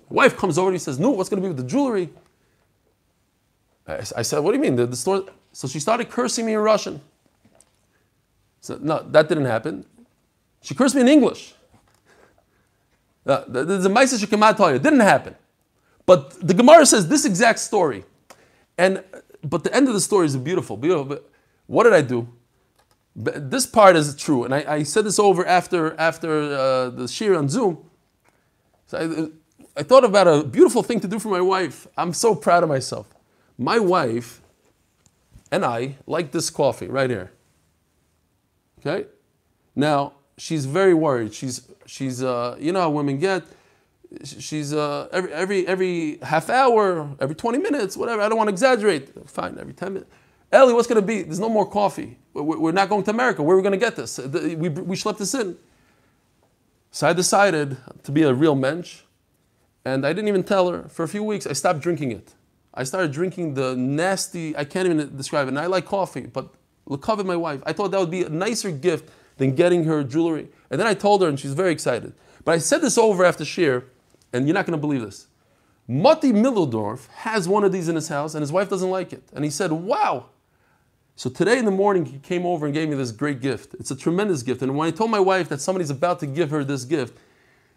My wife comes over and says, No, what's going to be with the jewelry? I, I said, What do you mean? The, the store. So she started cursing me in Russian. So, no, that didn't happen. She cursed me in English. Uh, a Maisa Shekamat It didn't happen. But the Gemara says this exact story. And but the end of the story is beautiful, beautiful. What did I do? This part is true, and I, I said this over after after uh, the shiur on Zoom. So I, I thought about a beautiful thing to do for my wife. I'm so proud of myself. My wife and I like this coffee right here. Okay, now she's very worried. She's she's uh, you know how women get she's uh, every every every half hour, every 20 minutes, whatever. I don't want to exaggerate. Fine, every 10 minutes. Ellie, what's going to be? There's no more coffee. We're not going to America. Where are we going to get this? We, we schlepped this in. So I decided to be a real mensch, and I didn't even tell her. For a few weeks, I stopped drinking it. I started drinking the nasty, I can't even describe it. And I like coffee, but covered my wife. I thought that would be a nicer gift than getting her jewelry. And then I told her, and she's very excited. But I said this over after Shiur, and you're not going to believe this. Mati Millerdorf has one of these in his house, and his wife doesn't like it. And he said, Wow. So today in the morning, he came over and gave me this great gift. It's a tremendous gift. And when I told my wife that somebody's about to give her this gift,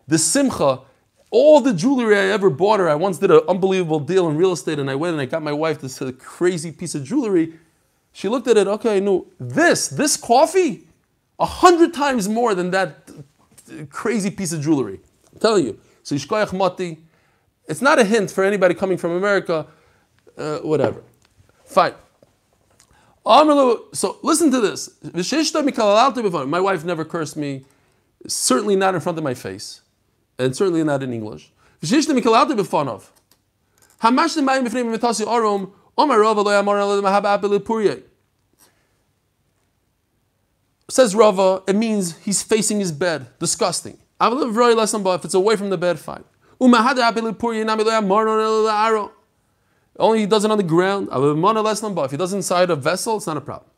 the simcha, all the jewelry I ever bought her, I once did an unbelievable deal in real estate, and I went and I got my wife this crazy piece of jewelry. She looked at it, okay, I knew this, this coffee, a hundred times more than that crazy piece of jewelry. I'm telling you. So Yishkoyach Mati, it's not a hint for anybody coming from America, uh, whatever. Fine. So listen to this. My wife never cursed me, certainly not in front of my face, and certainly not in English. Says Rava, it means he's facing his bed. Disgusting. If it's away from the bed, fine. Only he does it on the ground. If he does it inside a vessel, it's not a problem.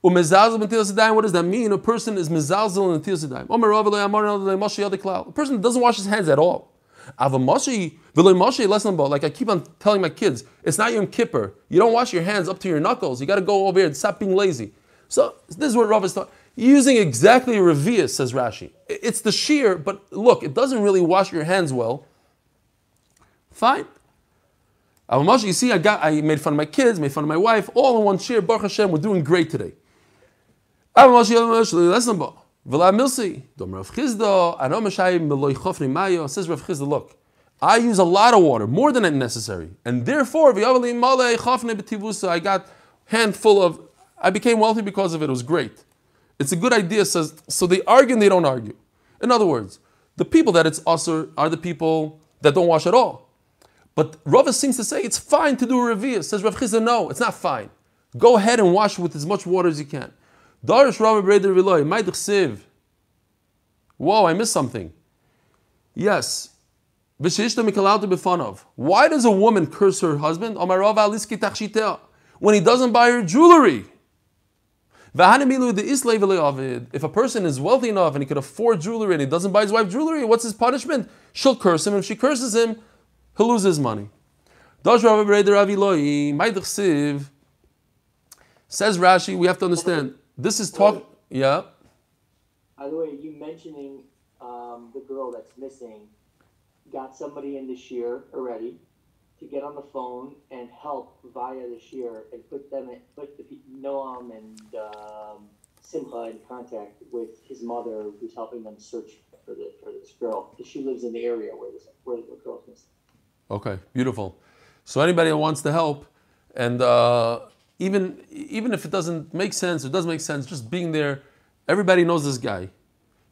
What does that mean? A person is mezalzel in the tilasidayim. A person doesn't wash his hands at all. Like I keep on telling my kids, it's not Yom Kippur. You don't wash your hands up to your knuckles. You got to go over here and stop being lazy. So this is what Rav is talking. Using exactly Revius, says Rashi. It's the shiur, but look, it doesn't really wash your hands well. Fine. You see, I got I made fun of my kids, made fun of my wife, all in one shiur. Baruch Hashem, we're doing great today. Says Rav Chisda, look, I use a lot of water, more than necessary, and therefore I got handful of. I became wealthy because of it. It was great. It's a good idea, says, so they argue and they don't argue. In other words, the people that it's asur are the people that don't wash at all. But Rava seems to say it's fine to do a revia. Says Rav Chisda, no, it's not fine. Go ahead and wash with as much water as you can. Darish Rava Breder Viloy, Siv. Whoa, I missed something. Yes. Why does a woman curse her husband? When he doesn't buy her jewelry. If a person is wealthy enough and he could afford jewelry and he doesn't buy his wife jewelry, what's his punishment? She'll curse him. If she curses him, he'll lose his money. Dosh Rav Breder Aviloi, Maidach Siv, says Rashi, we have to understand, this is talk, yeah, By the way, you mentioning um, the girl that's missing got somebody in the shiur already to get on the phone and help via the shiur and put them in, put the, Noam and um, Simcha in contact with his mother, who's helping them search for the for this girl because she lives in the area where this where the girl's missing. Okay, beautiful. So anybody that wants to help, and uh, even even if it doesn't make sense, it doesn't make sense. Just being there, everybody knows this guy.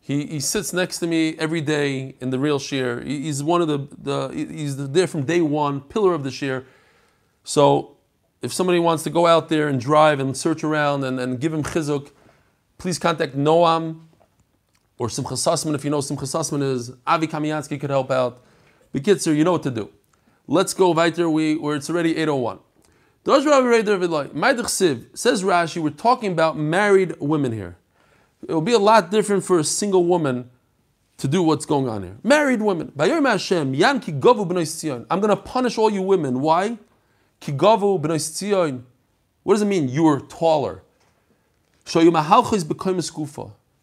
He, he sits next to me every day in the real shiur. He- He's one of the, the he's there from day one, pillar of the shiur. So if somebody wants to go out there and drive and search around and, and give him chizuk, please contact Noam or Simcha Sussman if you know who Simcha Sussman is. Avi Kamiansky could help out. Bekitzer, you know what to do. Let's go weiter, we, where it's already 801. Does Rabbi Reder Vidlai, Maidach Siv, says Rashi, we're talking about married women here. It will be a lot different for a single woman to do what's going on here. Married women. I'm going to punish all you women. Why? What does it mean? You were taller.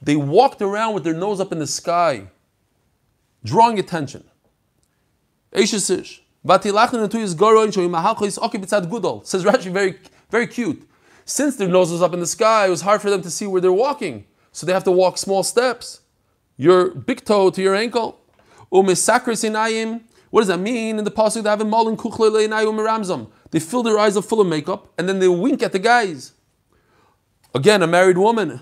They walked around with their nose up in the sky, drawing attention. Says Rashi, very, very cute. Since their nose was up in the sky, it was hard for them to see where they're walking. So they have to walk small steps. Your big toe to your ankle. What does that mean in the pasuk? They have malin miramzam. They fill their eyes up full of makeup and then they wink at the guys. Again, a married woman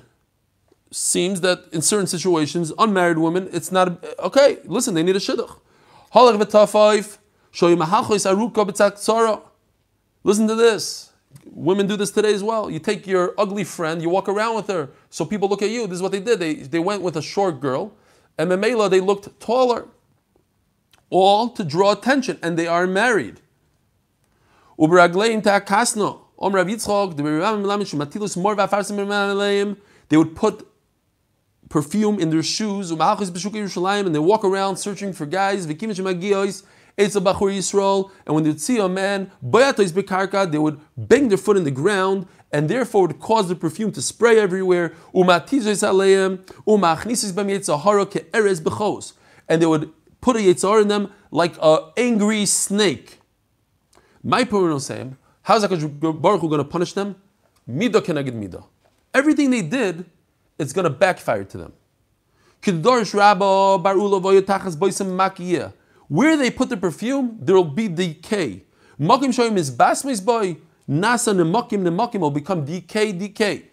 seems that in certain situations, unmarried women, it's not okay. Listen, they need a shidduch. Halach v'tafayif Listen to this. Women do this today as well. You take your ugly friend, you walk around with her, so people look at you. This is what they did. They, they went with a short girl, and Memela, they looked taller. All to draw attention, and they are married. They would put perfume in their shoes, and they walk around searching for guys. Shemagiyos, Eitzel Bachur Yisrael, and when they'd see a man, Boyatois Bekarka, they would bang their foot in the ground, and therefore would cause the perfume to spray everywhere. U'matizos aleim, u'ma'achnisis b'm Yetzahara ke'erez b'chos. And they would put a Yetzahar in them like an angry snake. My Purim how's HaKadosh Baruch Hu going to punish them? Midah keneged midah. Everything they did, it's going to backfire to them. Kiddorish Rabba Bar Ula Voyotachas Boisem Makiyah. Where they put the perfume, there will be decay. Makim Shoyim is Basmis Boy, Nasa Nemakim Nemakim will become decay, decay.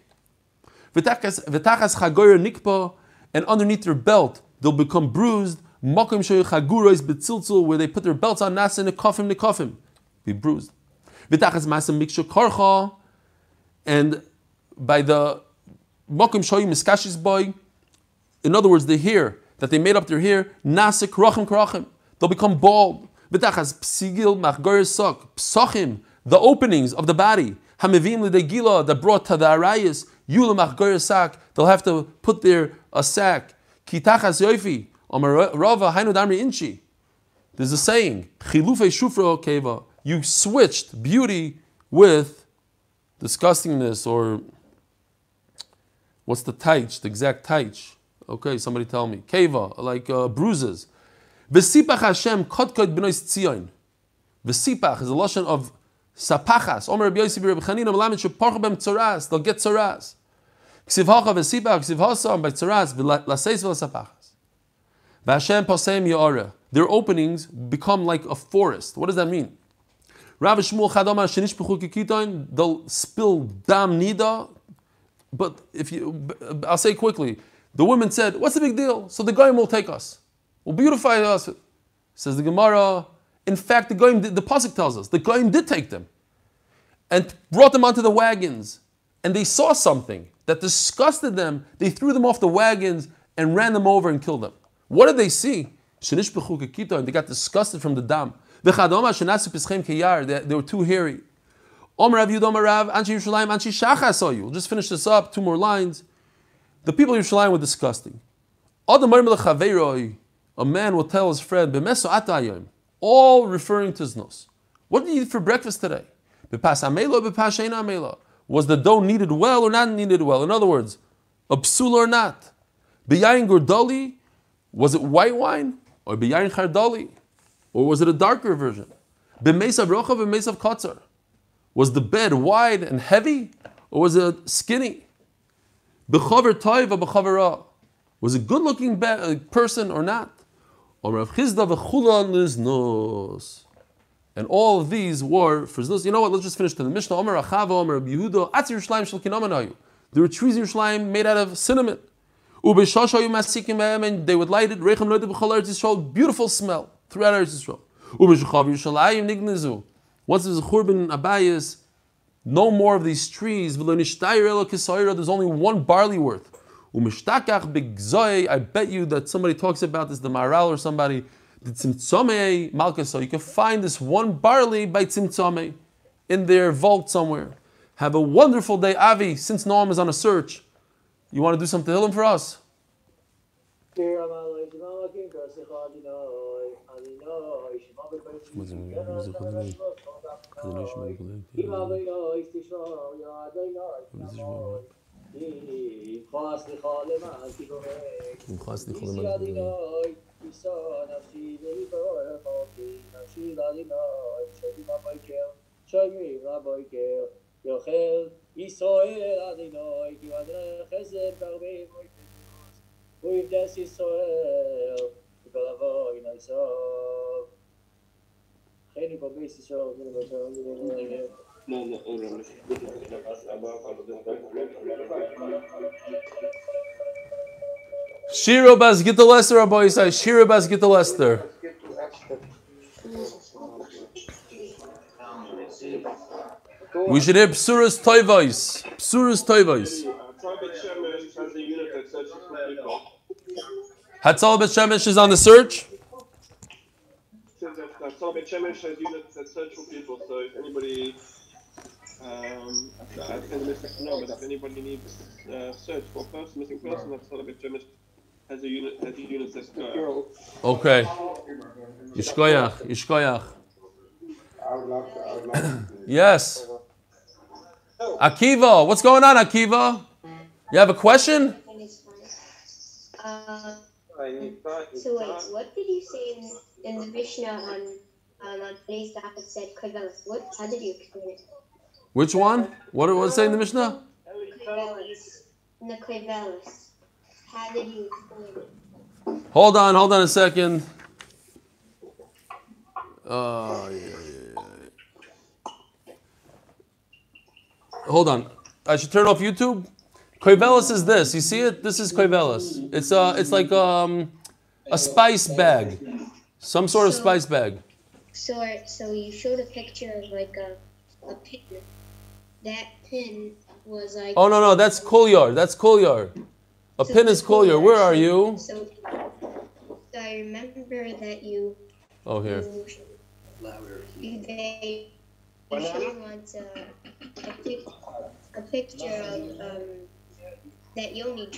V'tachas Chagoyer Nikpa, and underneath their belt, they'll become bruised. Makim Shoyim Chagurois Betzilzul, where they put their belts on Nasa Nekofim Nekofim, be bruised. V'tachas Masam Miksha Karcha, and by the Mokim Shoyim Miskashis Boy, in other words, the hair that they made up their hair, Nasik Krachim Krachim, they'll become bald. V'tachas Psigil Machgoyer Sok, Psochim, the openings of the body, Hamivim Lidegila, that brought to the Arayas, Yula Machgoyer Sak, they'll have to put their a sack. Kitachas Yoifi, Rava Hainu Damri Inchi. There's a saying, Chilufe Shufra Keva, you switched beauty with disgustingness or what's the taich, the exact taich? Okay, somebody tell me. Keva, like uh, bruises. V'sipach Hashem kotkot b'nois tzion. V'sipach is a lotion of sapachas. Omer Rabbi Yosef Rabbi Chanina melamed sheparch b'em tzoras. They'll get tzoras. Ksiv hacha v'sipach, ksiv hasa by tzoras, v'laseis v'lasapachas. V'Hashem posem ya'ara. Their openings become like a forest. What does that mean? Rav Shmuel Chadama Shenish Pechu Kikitain, they'll spill dam nida. But if you, I'll say quickly, the woman said, What's the big deal? So the guy will take us, will beautify us. Says the Gemara, in fact, the Goyim, the Pasuk tells us, the Goyim did take them and brought them onto the wagons. And they saw something that disgusted them. They threw them off the wagons and ran them over and killed them. What did they see? And they got disgusted from the dam. They, they were too hairy. We'll just finish this up, two more lines. The people of Yerushalayim were disgusting. A man will tell his friend, atayim, all referring to nose. What did you eat for breakfast today? Was the dough kneaded well or not kneaded well? In other words, a psul or not? Was it white wine? Or beyayin chardoli? Or was it a darker version? Kotzar. Was the bed wide and heavy? Or was it skinny? Bechaver toiv, or? Was a good looking be- uh, person or not? Or Rav liznos. And all of these were for znos. You know what? Let's just finish to the Mishnah. Omer Achava, Omer Yehuda, Atz Yerushalayim shel. There were trees in Yerushalayim made out of cinnamon. Ubeshashayu masikim and they would light it. Reichem loyde b'chol Eretz Yisrael. Beautiful smell throughout Eretz Yisrael. Ubeshachav Yerushalayim nignezu. Once there's a churban Abayas, no more of these trees. There's only one barley worth. Umishtakach. I bet you that somebody talks about this, the Maharal or somebody. The tzimtzomei malkaso. You can find this one barley by tzimtzomei in their vault somewhere. Have a wonderful day, Avi. Since Noam is on a search, you want to do some tehillim for us? ממך סליחה למעלתי גורם. ממך סליחה למעלתי גורם. יישא נפשי וליבוי רחוקי, נפשי לאדינוי, שומעים הבויקר, שומעים הבויקר, יאכל ישראל אדינוי, כי בדרך חסד תרבה בויקר. הוא יבדס ישראל, וכל אבוי נעשו. חיינו פה בייס ישראל, No, no, no, no. Shiro bas gita lester, Rabbi Yisai. Shiro. We should unit that searches for people. Hatzal Bet Shemesh is on the search. That uh, Shemesh has units that search for people. So if anybody, um, I I think the message no, but if anybody needs uh, search for a person, missing person, that's Private Shemesh has a unit has a unit that's go. Okay. Yishkoyach. Yishkoyach. I would love to, I would love to. Yes. Akiva, what's going on, Akiva? You have a question? Uh, so wait, what did you say in, in the Mishnah on um, on today's daf that said kovelis? What? How did you explain it? Which one? What was it in the Mishnah? Kovelis. In the kovelis. How did you explain it? Hold on, hold on a second. Oh, yeah, yeah, yeah. Hold on. I should turn off YouTube. Koivelis is this. You see it? This is Koivelis. It's uh, it's like um, a spice bag, some sort of spice bag. So so you showed a picture of like a a pin. That pin was like. Oh no no, that's Kulyar. That's Kulyar. A so pin is Kulyar. Where are you? So, so I remember that you. Oh here. you they you showed once a, a, pic, a picture of um, that Yoni drew